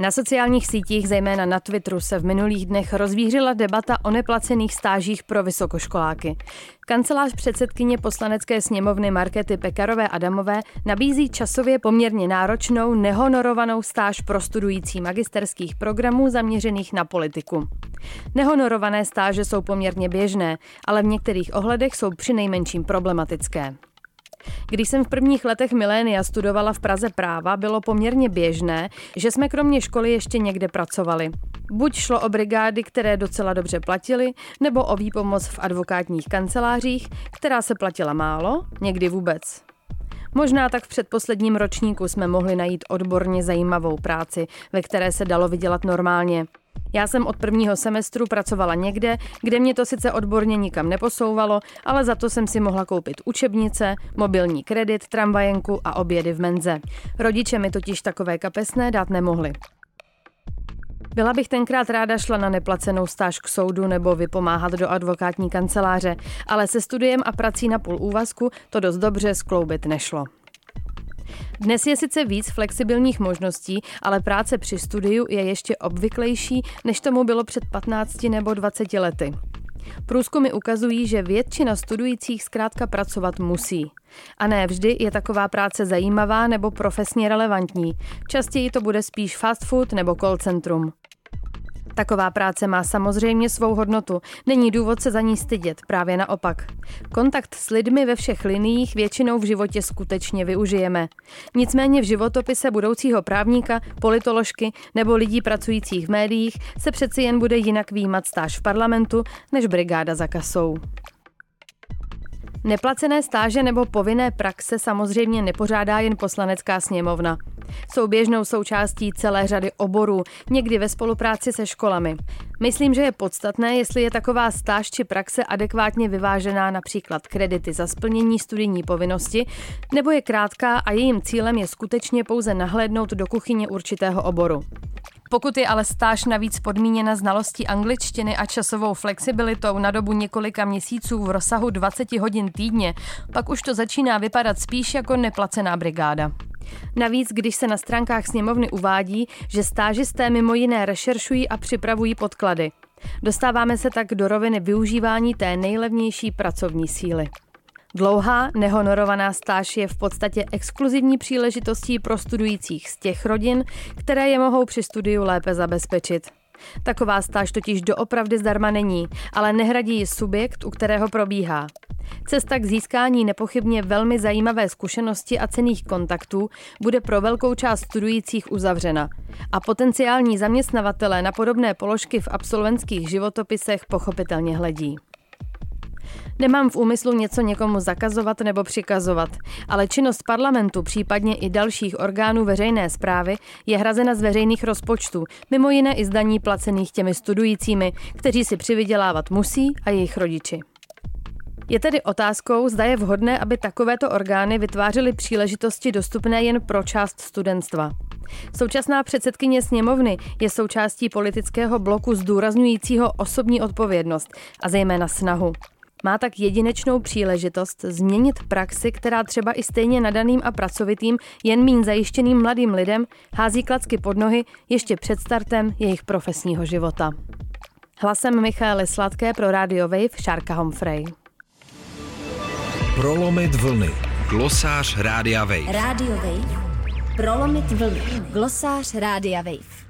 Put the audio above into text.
Na sociálních sítích, zejména na Twitteru, se v minulých dnech rozvířila debata o neplacených stážích pro vysokoškoláky. Kancelář předsedkyně poslanecké sněmovny Markety Pekarové Adamové nabízí časově poměrně náročnou, nehonorovanou stáž pro studující magisterských programů zaměřených na politiku. Nehonorované stáže jsou poměrně běžné, ale v některých ohledech jsou přinejmenším problematické. Když jsem v prvních letech milénia studovala v Praze práva, bylo poměrně běžné, že jsme kromě školy ještě někde pracovali. Buď šlo o brigády, které docela dobře platily, nebo o výpomoc v advokátních kancelářích, která se platila málo, někdy vůbec. Možná tak v předposledním ročníku jsme mohli najít odborně zajímavou práci, ve které se dalo vydělat normálně. Já jsem od prvního semestru pracovala někde, kde mě to sice odborně nikam neposouvalo, ale za to jsem si mohla koupit učebnice, mobilní kredit, tramvajenku a obědy v menze. Rodiče mi totiž takové kapesné dát nemohli. Byla bych tenkrát ráda šla na neplacenou stáž k soudu nebo vypomáhat do advokátní kanceláře, ale se studiem a prací na půl úvazku to dost dobře skloubit nešlo. Dnes je sice víc flexibilních možností, ale práce při studiu je ještě obvyklejší, než tomu bylo před 15 nebo 20 lety. Průzkumy ukazují, že většina studujících zkrátka pracovat musí. A ne vždy je taková práce zajímavá nebo profesně relevantní. Častěji to bude spíš fast food nebo call centrum. Taková práce má samozřejmě svou hodnotu. Není důvod se za ní stydět, právě naopak. Kontakt s lidmi ve všech liniích většinou v životě skutečně využijeme. Nicméně v životopise budoucího právníka, politoložky nebo lidí pracujících v médiích se přeci jen bude jinak výjímat stáž v parlamentu než brigáda za kasou. Neplacené stáže nebo povinné praxe samozřejmě nepořádá jen poslanecká sněmovna. Jsou běžnou součástí celé řady oborů, někdy ve spolupráci se školami. Myslím, že je podstatné, jestli je taková stáž či praxe adekvátně vyvážená například kredity za splnění studijní povinnosti, nebo je krátká a jejím cílem je skutečně pouze nahlédnout do kuchyně určitého oboru. Pokud je ale stáž navíc podmíněna znalostí angličtiny a časovou flexibilitou na dobu několika měsíců v rozsahu 20 hodin týdně, pak už to začíná vypadat spíš jako neplacená brigáda. Navíc, když se na stránkách sněmovny uvádí, že stážisté mimo jiné rešeršují a připravují podklady. Dostáváme se tak do roviny využívání té nejlevnější pracovní síly. Dlouhá, nehonorovaná stáž je v podstatě exkluzivní příležitostí pro studujících z těch rodin, které je mohou při studiu lépe zabezpečit. Taková stáž totiž doopravdy zdarma není, ale nehradí ji subjekt, u kterého probíhá. Cesta k získání nepochybně velmi zajímavé zkušenosti a cených kontaktů bude pro velkou část studujících uzavřena a potenciální zaměstnavatelé na podobné položky v absolventských životopisech pochopitelně hledí. Nemám v úmyslu něco někomu zakazovat nebo přikazovat, ale činnost parlamentu, případně i dalších orgánů veřejné zprávy, je hrazena z veřejných rozpočtů, mimo jiné i zdaní placených těmi studujícími, kteří si přivydělávat musí a jejich rodiči. Je tedy otázkou, zda je vhodné, aby takovéto orgány vytvářely příležitosti dostupné jen pro část studentstva. Současná předsedkyně sněmovny je součástí politického bloku zdůrazňujícího osobní odpovědnost a zejména snahu. Má tak jedinečnou příležitost změnit praxi, která třeba i stejně nadaným a pracovitým, jen mín zajištěným mladým lidem hází klacky pod nohy ještě před startem jejich profesního života. Hlasem Michaely Sladké pro Radio Wave Šárka Humphrey. Prolomit vlny. Glosář Rádia Wave. Radio Wave. Prolomit vlny. Glosář Rádia Wave.